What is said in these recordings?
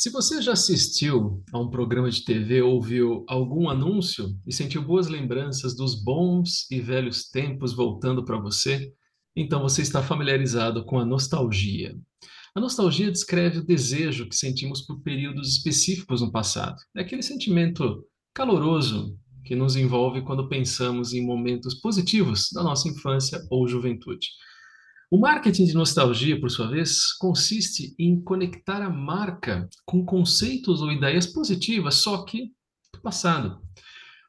Se você já assistiu a um programa de TV ou viu algum anúncio e sentiu boas lembranças dos bons e velhos tempos voltando para você, então você está familiarizado com a nostalgia. A nostalgia descreve o desejo que sentimos por períodos específicos no passado. É aquele sentimento caloroso que nos envolve quando pensamos em momentos positivos da nossa infância ou juventude. O marketing de nostalgia, por sua vez, consiste em conectar a marca com conceitos ou ideias positivas, só que do passado.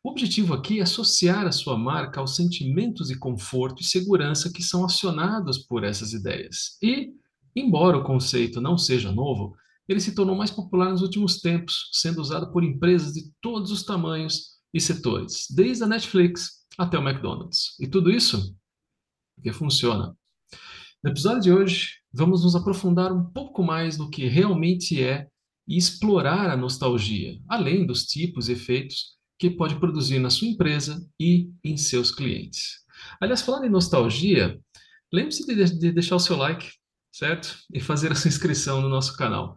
O objetivo aqui é associar a sua marca aos sentimentos de conforto e segurança que são acionados por essas ideias. E, embora o conceito não seja novo, ele se tornou mais popular nos últimos tempos, sendo usado por empresas de todos os tamanhos e setores, desde a Netflix até o McDonald's. E tudo isso porque funciona. No episódio de hoje, vamos nos aprofundar um pouco mais no que realmente é e explorar a nostalgia, além dos tipos e efeitos que pode produzir na sua empresa e em seus clientes. Aliás, falando em nostalgia, lembre-se de, de deixar o seu like, certo? E fazer a sua inscrição no nosso canal.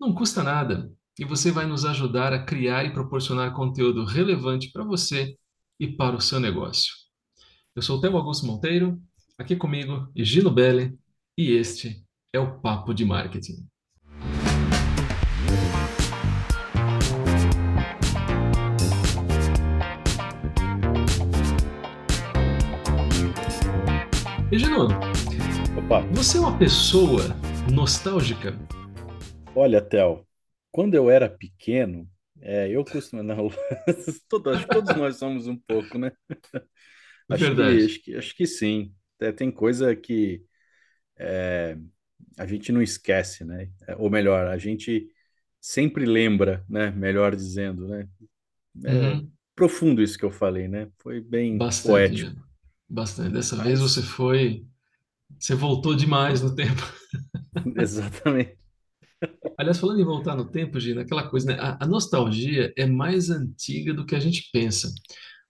Não custa nada e você vai nos ajudar a criar e proporcionar conteúdo relevante para você e para o seu negócio. Eu sou o Theo Augusto Monteiro Aqui comigo, Gino Belli, e este é o Papo de Marketing. E Gino, Opa. você é uma pessoa nostálgica? Olha, Theo, quando eu era pequeno, é, eu costumo. Não, todos, todos nós somos um pouco, né? Acho Verdade. Que, acho, que, acho que sim é, tem coisa que é, a gente não esquece, né? É, ou melhor, a gente sempre lembra, né? Melhor dizendo, né? É uhum. profundo isso que eu falei, né? Foi bem Bastante, poético. Né? Bastante. Dessa Mas... vez você foi. Você voltou demais no tempo. Exatamente. Aliás, falando em voltar no tempo, Gina, aquela coisa, né? A, a nostalgia é mais antiga do que a gente pensa.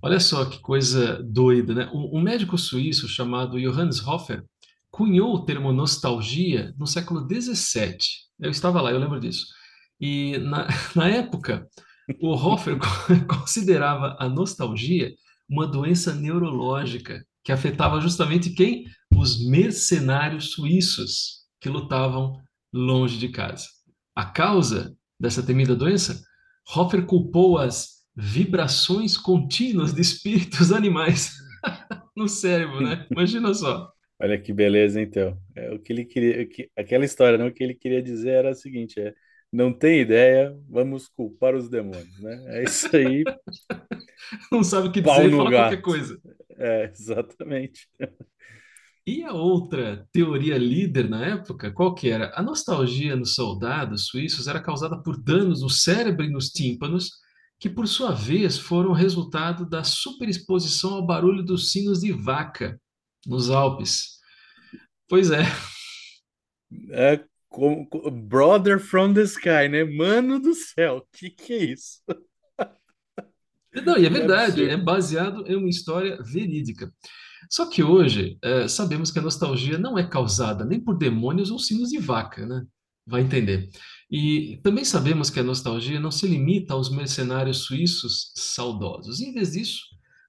Olha só que coisa doida, né? Um, médico suíço chamado Johannes Hofer cunhou o termo nostalgia no século XVII. Eu estava lá, eu lembro disso. E na, na época, o Hofer considerava a nostalgia uma doença neurológica que afetava justamente quem? Os mercenários suíços que lutavam longe de casa. A causa dessa temida doença? Hofer culpou as vibrações contínuas de espíritos animais no cérebro, né? Imagina só. Olha que beleza, então. É, o que ele queria, que, aquela história, não, o que ele queria dizer era o seguinte: é, não tem ideia, vamos culpar os demônios, né? É isso aí. não sabe o que dizer, fala gato. qualquer coisa. É, exatamente. E a outra teoria líder na época, qual que era? A nostalgia nos soldados suíços era causada por danos no cérebro e nos tímpanos, que por sua vez foram resultado da superexposição ao barulho dos sinos de vaca nos Alpes. Pois é. É como, brother from the sky, né? Mano do céu, que que é isso? Não, e é verdade, é baseado em uma história verídica. Só que hoje é, sabemos que a nostalgia não é causada nem por demônios ou sinos de vaca, né? Vai entender. E também sabemos que a nostalgia não se limita aos mercenários suíços saudosos. Em vez disso,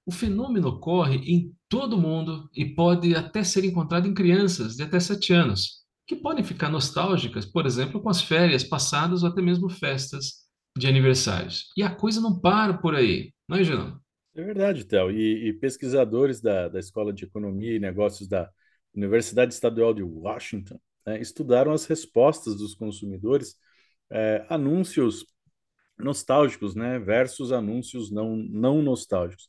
o fenômeno ocorre em todo o mundo e pode até ser encontrado em crianças de até 7 anos, que podem ficar nostálgicas, por exemplo, com as férias passadas ou até mesmo festas de aniversários. E a coisa não para por aí, não é, Gerão? É verdade, Théo. E, e, pesquisadores da, da Escola de Economia e Negócios da Universidade Estadual de Washington né, estudaram as respostas dos consumidores é, anúncios nostálgicos, né, versus anúncios não, não nostálgicos.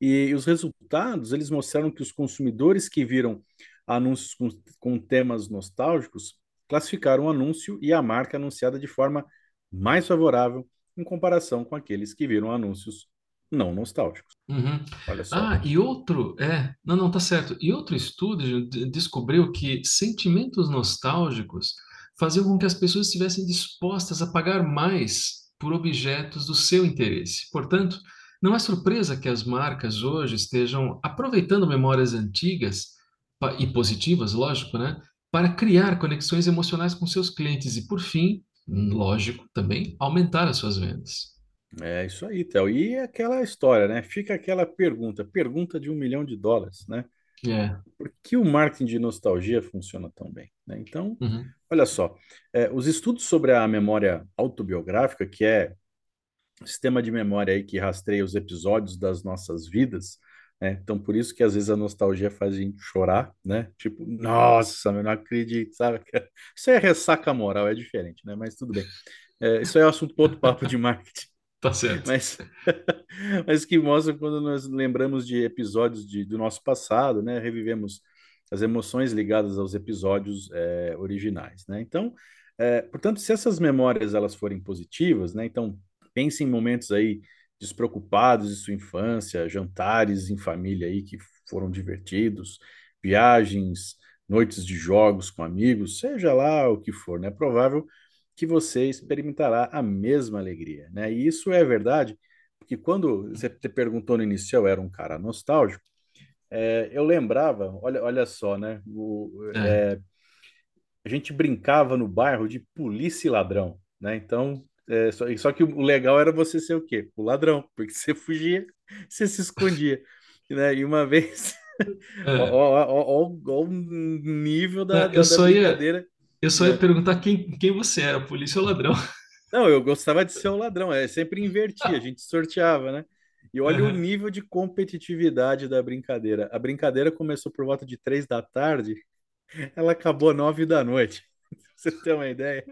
E os resultados, eles mostraram que os consumidores que viram anúncios com, com temas nostálgicos classificaram o anúncio e a marca anunciada de forma mais favorável em comparação com aqueles que viram anúncios não nostálgicos. Uhum. Olha só. Ah, e outro, é, não, não, tá certo. E outro estudo descobriu que sentimentos nostálgicos faziam com que as pessoas estivessem dispostas a pagar mais por objetos do seu interesse. Portanto, não é surpresa que as marcas hoje estejam aproveitando memórias antigas e positivas, lógico, né, para criar conexões emocionais com seus clientes e, por fim, lógico, também aumentar as suas vendas. É isso aí, Théo. E aquela história, né? Fica aquela pergunta, pergunta de um milhão de dólares, né? É. Por que o marketing de nostalgia funciona tão bem? né? Então, Uhum. Olha só, é, os estudos sobre a memória autobiográfica, que é o sistema de memória aí que rastreia os episódios das nossas vidas, né? Então, por isso que às vezes a nostalgia faz a gente chorar, né? Tipo, nossa, eu não acredito, sabe? Isso é ressaca moral, é diferente, né? Mas tudo bem. É, isso é assunto para outro papo de marketing. Tá certo. Mas, mas que mostra quando nós lembramos de episódios de, do nosso passado, né? Revivemos as emoções ligadas aos episódios é, originais, né? Então, é, portanto, se essas memórias elas forem positivas, né? Então, pense em momentos aí despreocupados de sua infância, jantares em família aí que foram divertidos, viagens, noites de jogos com amigos, seja lá o que for, né? É provável que você experimentará a mesma alegria, né? E isso é verdade, porque quando você perguntou no início, eu era um cara nostálgico, é, eu lembrava, olha, olha só, né? O, É. é, a gente brincava no bairro de polícia e ladrão, né? Então, é, só, só que o legal era você ser o quê? O ladrão, porque você fugia, você se escondia, né? E uma vez, ó, É. o nível da, Não, Eu da, da só ia, brincadeira, eu só ia né? perguntar quem, quem você era, polícia ou ladrão? Não, eu gostava de ser o ladrão, é sempre invertia, a gente sorteava, né? E olha o Aham. nível de competitividade da brincadeira. A brincadeira começou por volta de três da tarde, ela acabou nove da noite. Você tem uma ideia?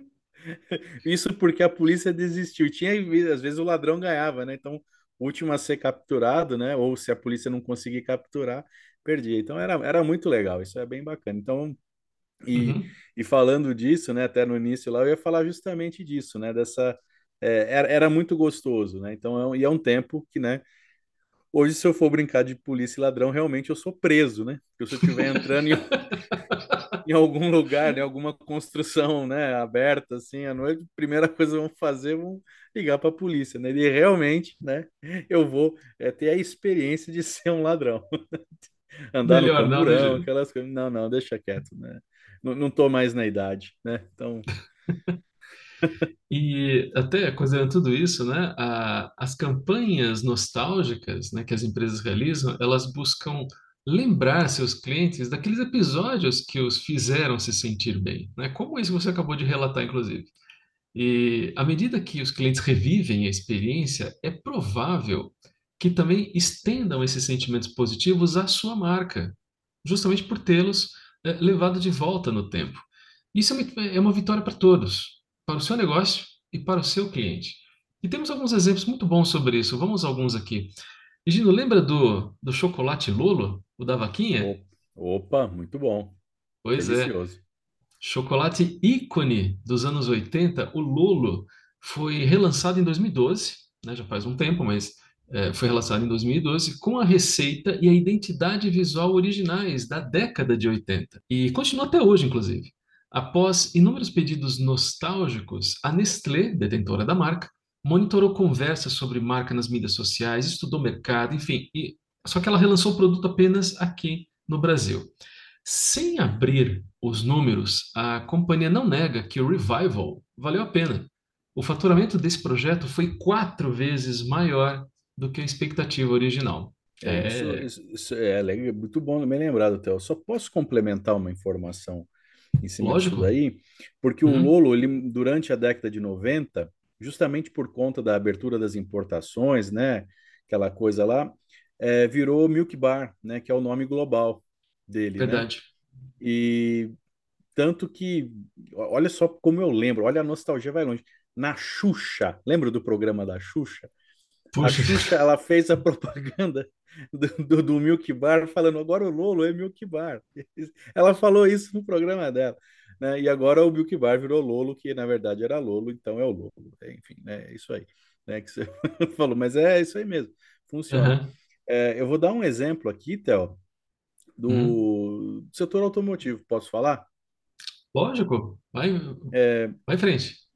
Isso porque a polícia desistiu. Tinha, às vezes o ladrão ganhava, né? Então, o último a ser capturado, né? Ou se a polícia não conseguir capturar, perdia. Então, era, era muito legal. Isso é bem bacana. Então, e, Uhum. e falando disso, né? Até no início lá, eu ia falar justamente disso, né? Dessa. É, era, era muito gostoso, né? Então, é um, e é um tempo que, né? Hoje, se eu for brincar de polícia e ladrão, realmente eu sou preso, né? Porque se eu estiver entrando em, em algum lugar, em alguma construção, né, aberta assim à noite, a primeira coisa que vão fazer vão ligar para a polícia, né? E realmente, né, eu vou é, ter a experiência de ser um ladrão, andar no Melhor não, né, camburão, Júlio? aquelas coisas. Não, não, deixa quieto, né? Não, não tô mais na idade, né? Então, E até considerando tudo isso, né, a- as campanhas nostálgicas, né, que as empresas realizam, elas buscam lembrar seus clientes daqueles episódios que os fizeram se sentir bem, né, como isso você acabou de relatar, inclusive. E à medida que os clientes revivem a experiência, é provável que também estendam esses sentimentos positivos à sua marca, justamente por tê-los eh, levado de volta no tempo. Isso é uma, é uma vitória para todos, para o seu negócio e para o seu cliente. E temos alguns exemplos muito bons sobre isso. Vamos a alguns aqui. Gino, lembra do, do chocolate Lolo, o da vaquinha? opa, muito bom, Pois é. delicioso. Chocolate ícone dos anos 80, o Lolo, foi relançado em 2012, né, já faz um tempo, mas é, foi relançado em 2012, com a receita e a identidade visual originais da década de 80. E continua até hoje, inclusive. Após inúmeros pedidos nostálgicos, a Nestlé, detentora da marca, monitorou conversas sobre marca nas mídias sociais, estudou mercado, enfim. E, só que ela relançou o produto apenas aqui no Brasil. Sem abrir os números, a companhia não nega que o Revival valeu a pena. O faturamento desse projeto foi quatro vezes maior do que a expectativa original. É isso, É, isso, isso é legal, muito bom, bem lembrado, Theo. Só posso complementar uma informação em cima disso lógico. daí, porque o Uhum, Lolo, ele, durante a década de 90, justamente por conta da abertura das importações, né, aquela coisa lá, é, virou Milk Bar, né, que é o nome global dele, né? verdade. E tanto que, olha só como eu lembro, olha a nostalgia vai longe. Na Xuxa, lembra do programa da Xuxa? A Puxa, Xuxa, ela fez a propaganda do, do, do Milk Bar falando agora o Lolo é Milk Bar. Ela falou isso no programa dela, né? E agora o Milk Bar virou Lolo, que na verdade era Lolo, então é o Lolo. Enfim, né? É isso aí, né? Que você falou, mas é isso aí mesmo, funciona. aham, É, eu vou dar um exemplo aqui, Theo, uhum. do setor automotivo, posso falar? Lógico, vai, É, vai em frente.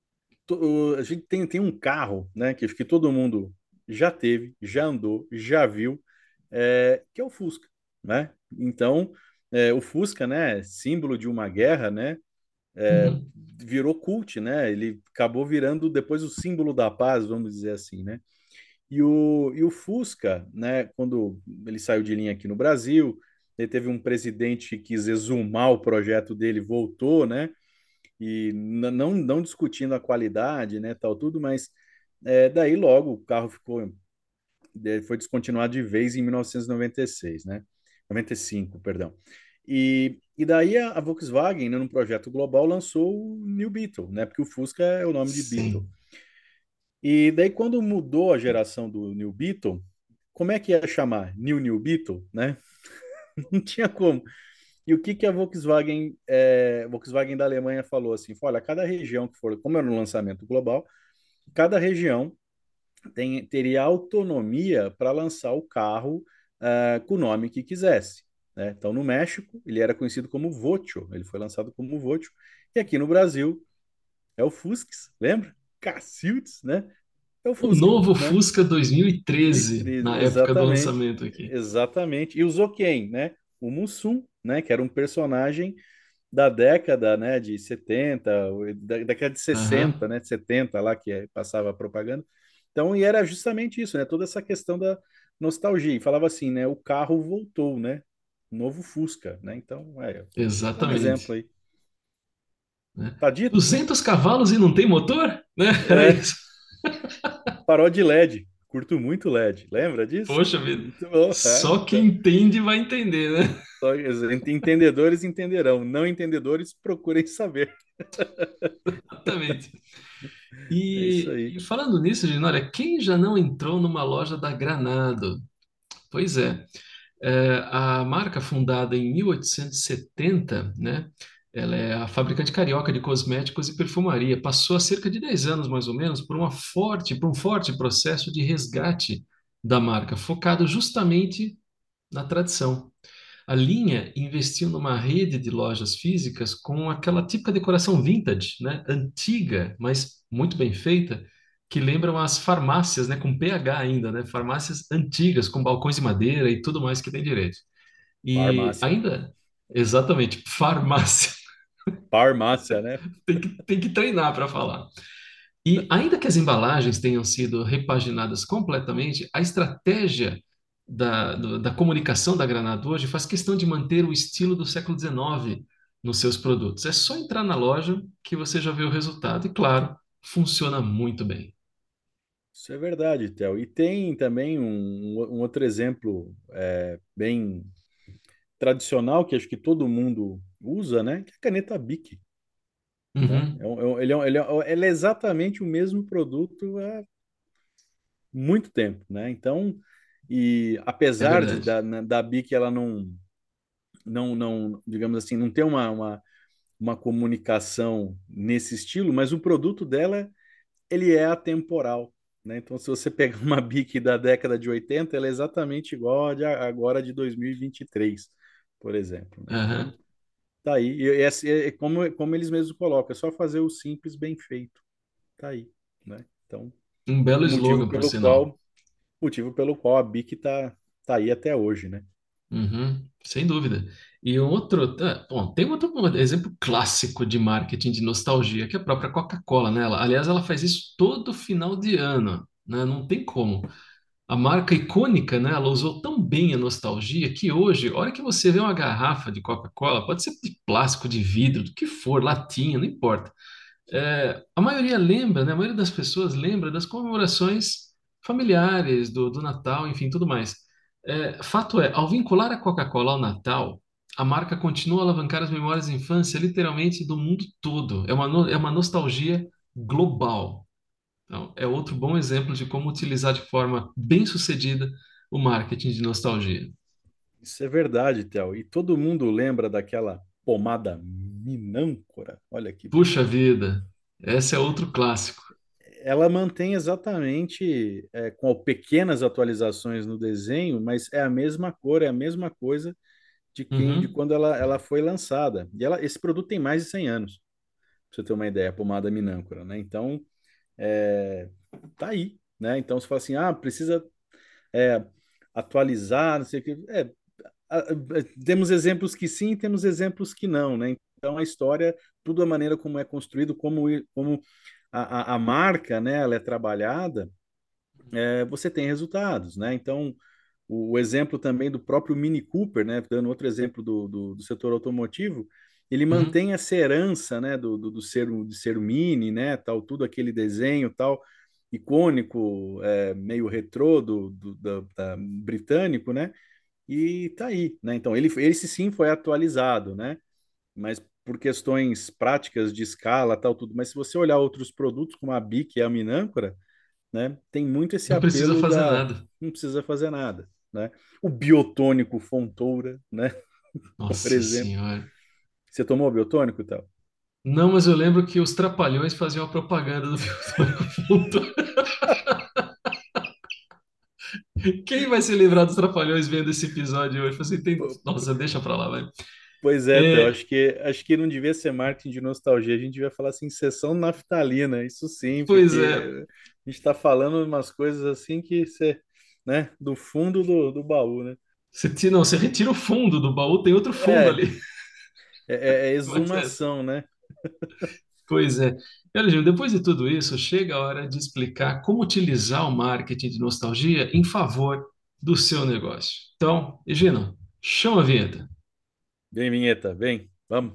to- a gente tem, tem um carro, né, que que todo mundo já teve, já andou, já viu, é, que é o Fusca, né? Então, é, o Fusca, né, símbolo de uma guerra, né, Uhum. virou cult, né? Ele acabou virando depois o símbolo da paz, vamos dizer assim, né? E o, e o Fusca, né, quando ele saiu de linha aqui no Brasil, ele teve um presidente que quis exumar o projeto dele, voltou, né? E não, não discutindo a qualidade, né, tal, tudo, mas é, daí logo o carro ficou foi descontinuado de vez em 1996, né? 95, perdão. E, e daí a, a Volkswagen, né, num projeto global, lançou o New Beetle, né? Porque o Fusca é o nome de Sim. Beetle. E daí, quando mudou a geração do New Beetle, como é que ia chamar? New New Beetle, né? Não tinha como. E o que, que a Volkswagen, é, Volkswagen da Alemanha falou assim? Olha, cada região que for, como era um lançamento global, cada região tem, teria autonomia para lançar o carro uh, com o nome que quisesse. Né? Então, no México, ele era conhecido como Vocho, ele foi lançado como Vocho. E aqui no Brasil, é o Fusquis, lembra? Cacildes, né? É o, Fusca, o novo né? Fusca 2013, 2013, na época do lançamento aqui. Exatamente. E usou quem, né? O Mussum, né? Que era um personagem da década, né? De 70, da década de 60, uhum. né? De 70 lá, que é, passava a propaganda. Então, e era justamente isso, né? Toda essa questão da nostalgia. E falava assim, né? O carro voltou, né? Novo Fusca, né? Então, é. Exatamente. Um exemplo aí. Né? Tá dito? 200 cavalos e não tem motor? Né? É. isso. Farol de LED. Curto muito LED. Lembra disso? Poxa vida. Bom, Só quem entende vai entender, né? Só, entendedores entenderão. Não entendedores procurem saber. Exatamente. E, é e falando nisso, Ginória, quem já não entrou numa loja da Granado? Pois é. É, a marca fundada em 1870, né? Ela é a fabricante carioca de cosméticos e perfumaria. Passou há cerca de 10 anos, mais ou menos, por uma forte, por um forte processo de resgate da marca, focado justamente na tradição. A linha investiu numa rede de lojas físicas com aquela típica decoração vintage, né? Antiga, mas muito bem feita, que lembram as farmácias, né? Com PH ainda, né? Farmácias antigas, com balcões de madeira e tudo mais que tem direito. E farmácia. ainda, exatamente, farmácia. Farmácia, né? tem, que, tem que treinar para falar. E ainda que as embalagens tenham sido repaginadas completamente, a estratégia da, do, da comunicação da Granada hoje faz questão de manter o estilo do século XIX nos seus produtos. É só entrar na loja que você já vê o resultado. E claro, funciona muito bem. Isso é verdade, Theo. E tem também um, um outro exemplo é, bem tradicional que acho que todo mundo usa, né? Que é a caneta Bic. Uhum. É um, ele, é, ele, é, ele é exatamente o mesmo produto há muito tempo, né? Então, e apesar É de, da, né, da Bic ela não, não, não, digamos assim, não ter uma, uma, uma comunicação nesse estilo, mas o produto dela ele é atemporal. Né? Então, se você pegar uma Bic da década de 80, ela é exatamente igual a de agora de 2023, por exemplo. Né? Uhum. Tá aí. E, e, é, é, como, como eles mesmos colocam, é só fazer o simples bem feito. Tá aí. Né? Então, um belo slogan, por sinal. Qual, motivo pelo qual a BIC está tá aí até hoje, né? Uhum, sem dúvida. E outro, tá, bom, tem outro exemplo clássico de marketing de nostalgia, que é a própria Coca-Cola, né? Ela, aliás, ela faz isso todo final de ano, né? Não tem como. A marca icônica, né? Ela usou tão bem a nostalgia que hoje, a hora que você vê uma garrafa de Coca-Cola, pode ser de plástico, de vidro, do que for, latinha, não importa. É, a maioria lembra, né? A maioria das pessoas lembra das comemorações familiares, do, do Natal, enfim, tudo mais. É, fato é, ao vincular a Coca-Cola ao Natal, a marca continua a alavancar as memórias de infância, literalmente, do mundo todo. É uma, no- é uma nostalgia global. Então, é outro bom exemplo de como utilizar de forma bem-sucedida o marketing de nostalgia. Isso é verdade, Theo. E todo mundo lembra daquela pomada Minâncora. Olha que Puxa vida, esse é outro clássico ela mantém exatamente é, com pequenas atualizações no desenho, mas é a mesma cor, é a mesma coisa de quem uhum. de quando ela, ela foi lançada. E ela, esse produto tem mais de 100 anos, para você ter uma ideia, a pomada Minâncora, né? Então, é, tá aí, né? Então, você fala assim, ah, precisa é, atualizar, não sei o que. É, temos exemplos que sim, temos exemplos que não, né? Então, a história, tudo a maneira como é construído, como, como a, a, a marca, né, ela é trabalhada, é, você tem resultados, né? Então, o, o, exemplo também do próprio Mini Cooper, né, dando outro exemplo do, do, do setor automotivo, ele Uhum. mantém essa herança, né, do, do, do ser, de ser mini, né, tal, tudo aquele desenho, tal, icônico, é, meio retrô do, do da, da, britânico, né, e tá aí, né, então ele, esse sim foi atualizado, né, mas por questões práticas de escala, tal, tudo, mas se você olhar outros produtos como a Bic e a Minâncora, né, tem muito esse Não precisa apelo fazer da, nada. não precisa fazer nada, né, o biotônico Fontoura, né, por Nossa exemplo, Senhora. Você tomou biotônico e tal? Não, mas eu lembro que os Trapalhões faziam a propaganda do Vitor Quem vai se livrar dos Trapalhões vendo esse episódio hoje? Você tem... Nossa, deixa pra lá, vai. Pois é, É, acho que, acho que não devia ser marketing de nostalgia, a gente devia falar assim, sessão naftalina, isso sim, pois é. a gente está falando umas coisas assim que você, né, do fundo do, do baú, né? Você, não, você retira o fundo do baú, tem outro fundo É, ali. É, é é é. exumação, né? Pois é. E olha, Gil, depois de tudo isso, chega a hora de explicar como utilizar o marketing de nostalgia em favor do seu negócio. Então, Egino, chama a vinheta. Vem, vinheta, vem, vamos.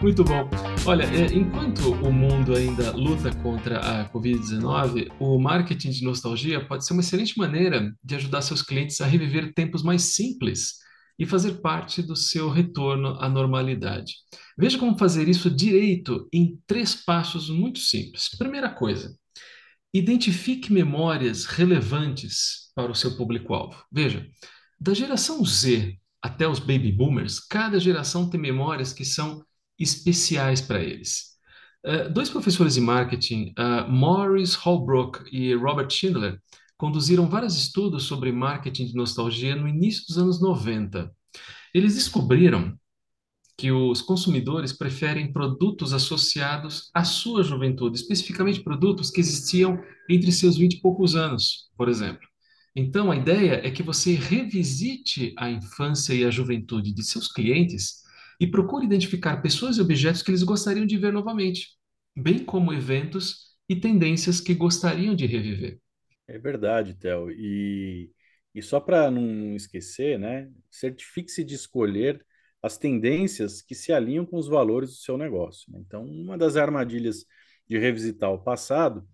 Muito bom. Olha, é, enquanto o mundo ainda luta contra a Covid-19, o marketing de nostalgia pode ser uma excelente maneira de ajudar seus clientes a reviver tempos mais simples e fazer parte do seu retorno à normalidade. Veja como fazer isso direito em três passos muito simples. Primeira coisa, identifique memórias relevantes para o seu público-alvo. Veja, da geração Z até os baby boomers, cada geração tem memórias que são especiais para eles. Uh, dois professores de marketing, uh, Morris Holbrook e Robert Schindler, conduziram vários estudos sobre marketing de nostalgia no início dos anos 90. Eles descobriram que os consumidores preferem produtos associados à sua juventude, especificamente produtos que existiam entre seus 20 e poucos anos, por exemplo. Então, a ideia é que você revisite a infância e a juventude de seus clientes e procure identificar pessoas e objetos que eles gostariam de ver novamente, bem como eventos e tendências que gostariam de reviver. É verdade, Theo. E, e só para não esquecer, né, certifique-se de escolher as tendências que se alinham com os valores do seu negócio. né? Então, uma das armadilhas de revisitar o passado,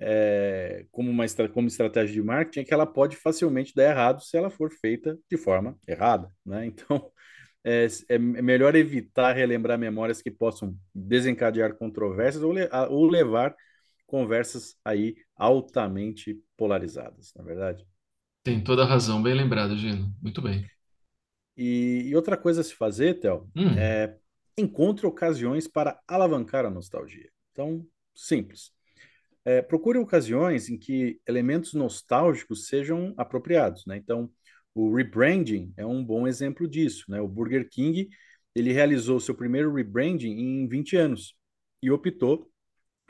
é, como uma como estratégia de marketing, é que ela pode facilmente dar errado se ela for feita de forma errada, né? Então, é, é melhor evitar relembrar memórias que possam desencadear controvérsias ou, le- ou levar conversas aí altamente polarizadas, na verdade. Tem toda a razão, bem lembrado, Gino. Muito bem. E, e outra coisa a se fazer, Theo, Hum, é encontre ocasiões para alavancar a nostalgia. Então, simples. É, procure ocasiões em que elementos nostálgicos sejam apropriados, né? Então, o rebranding é um bom exemplo disso, né? O Burger King, ele realizou seu primeiro rebranding em 20 anos e optou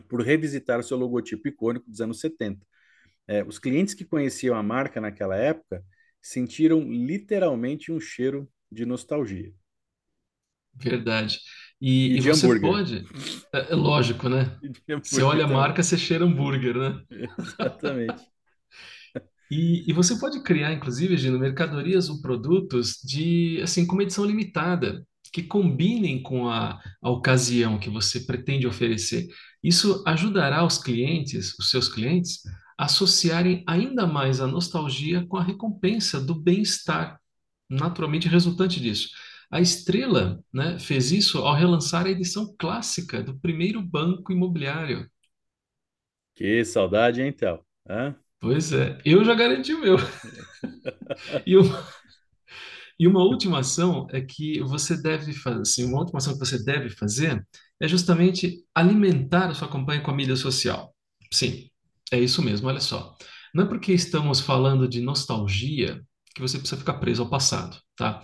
por revisitar o seu logotipo icônico dos anos 70. É, os clientes que conheciam a marca naquela época sentiram literalmente um cheiro de nostalgia. verdade. E, E e você hambúrguer. pode, é, é lógico, né? Você olha a marca, você cheira hambúrguer, né? Exatamente. E, e você pode criar, inclusive, Gino, mercadorias ou produtos de, assim, com uma edição limitada, que combinem com a, a ocasião que você pretende oferecer. Isso ajudará os clientes, os seus clientes, a associarem ainda mais a nostalgia com a recompensa do bem-estar, naturalmente resultante disso. A Estrela, né, fez isso ao relançar a edição clássica do primeiro banco imobiliário. Que saudade, hein, Théo? Hã? Pois é, eu já garanti o meu. E uma, e uma última ação é que você deve fazer, assim, uma última ação que você deve fazer é justamente alimentar a sua campanha com a mídia social. Sim, é isso mesmo, olha só. Não é porque estamos falando de nostalgia que você precisa ficar preso ao passado, tá?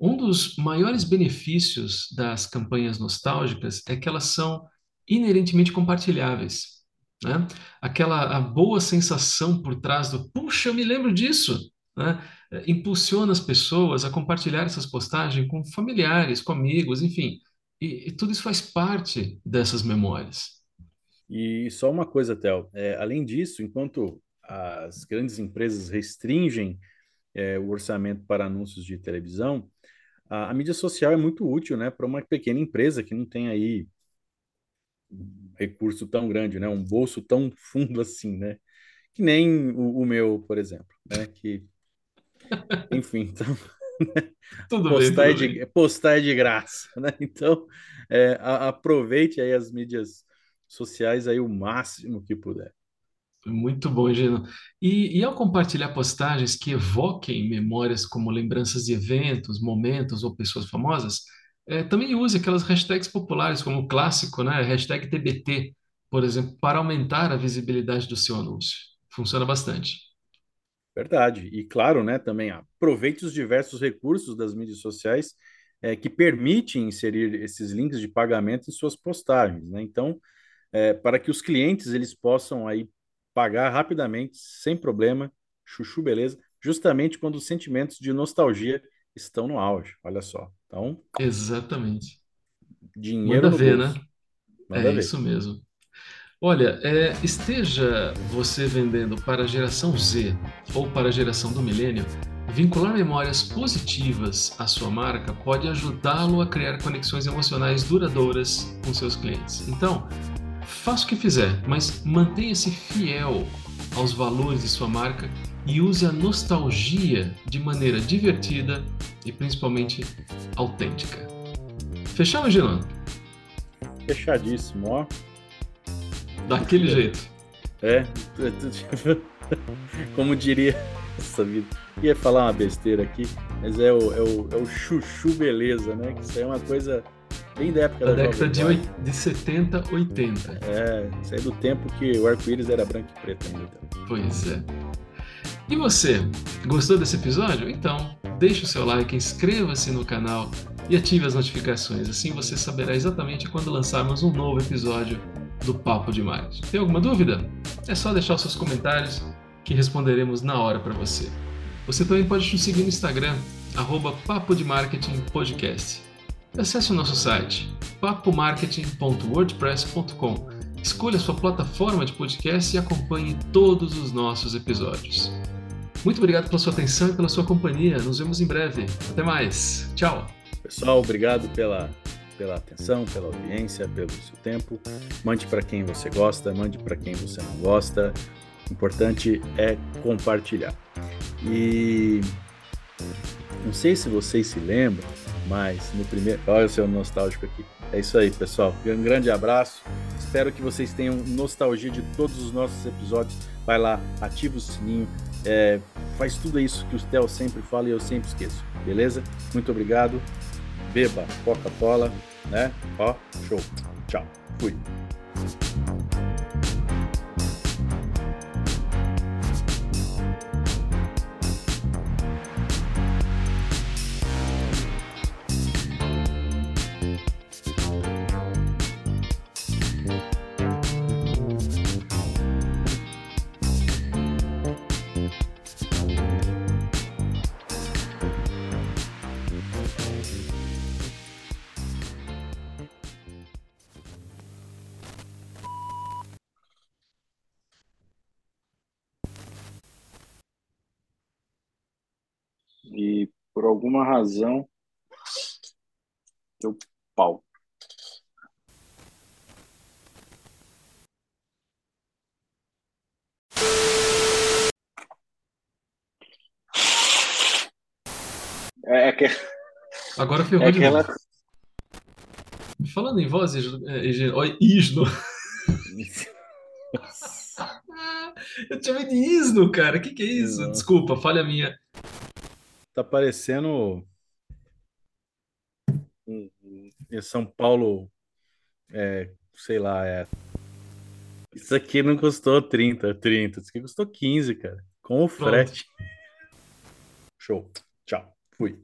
Um dos maiores benefícios das campanhas nostálgicas é que elas são inerentemente compartilháveis. Né? Aquela a boa sensação por trás do, puxa, eu me lembro disso, né? É, Impulsiona as pessoas a compartilhar essas postagens com familiares, com amigos, enfim. E, e tudo isso faz parte dessas memórias. E só uma coisa, Theo, é, além disso, enquanto as grandes empresas restringem é, o orçamento para anúncios de televisão, a, a mídia social é muito útil, né, para uma pequena empresa que não tem aí recurso tão grande, né, um bolso tão fundo assim, né, que nem o, o meu, por exemplo, né, que, enfim, então, Tudo bem, postar é tudo de, bem. postar é de graça, né, então é, a- aproveite aí as mídias sociais aí o máximo que puder. Muito bom, Gino. E, e ao compartilhar postagens que evoquem memórias como lembranças de eventos, momentos ou pessoas famosas, eh, também use aquelas hashtags populares, como o clássico, né? Hashtag TBT, por exemplo, para aumentar a visibilidade do seu anúncio. Funciona bastante. Verdade. E claro, né, também aproveite os diversos recursos das mídias sociais é, que permitem inserir esses links de pagamento em suas postagens, né? Então, é, para que os clientes eles possam aí pagar rapidamente, sem problema, chuchu beleza, justamente quando os sentimentos de nostalgia estão no auge. Olha só. Então, Exatamente. dinheiro Manda ver, né? bolso. É Manda ver. isso mesmo. Olha, é, esteja você vendendo para a geração Z ou para a geração do milênio, vincular memórias positivas à sua marca pode ajudá-lo a criar conexões emocionais duradouras com seus clientes. Então, faça o que fizer, mas mantenha-se fiel aos valores de sua marca e use a nostalgia de maneira divertida e principalmente autêntica. Fechamos, Gilão? Fechadíssimo, ó. Daquele beleza. jeito. É, como diria essa vida. Ia falar uma besteira aqui, mas é o, é o, é o chuchu beleza, né? Que isso aí é uma coisa bem da época Da da década de, de 70, 80. É, isso aí é do tempo que o arco-íris era branco e preto ainda. Pois é. E você, gostou desse episódio? Então, deixe o seu like, inscreva-se no canal e ative as notificações. Assim você saberá exatamente quando lançarmos um novo episódio do Papo de Marketing. Tem alguma dúvida? É só deixar os seus comentários que responderemos na hora para você. Você também pode nos seguir no Instagram, arroba Papo de Marketing Podcast. Acesse o nosso site, papomarketing.wordpress.com. Escolha sua plataforma de podcast e acompanhe todos os nossos episódios. Muito obrigado pela sua atenção e pela sua companhia. Nos vemos em breve. Até mais. Tchau. Pessoal, obrigado pela, pela atenção, pela audiência, pelo seu tempo. Mande para quem você gosta, mande para quem você não gosta. O importante é compartilhar. E não sei se vocês se lembram, mas no primeiro. Olha o seu nostálgico aqui. É isso aí, pessoal. Um grande abraço. Espero que vocês tenham nostalgia de todos os nossos episódios. Vai lá, ativa o sininho, é, faz tudo isso que o Theo sempre fala e eu sempre esqueço. Beleza? Muito obrigado. Beba Coca-Cola, né? Ó, show. Tchau. Fui. Por alguma razão, deu pau. É, é, que, Agora ferrou é de novo. Falando em voz, Isno, é, Isno, Eu te chamei de Isno, cara. O que, que é isso? Desculpa, falha minha. Tá parecendo em São Paulo, é, sei lá, é. Isso aqui não custou 30, 30. Isso aqui custou 15, cara. Com o Pronto. frete. Show. Tchau. Fui.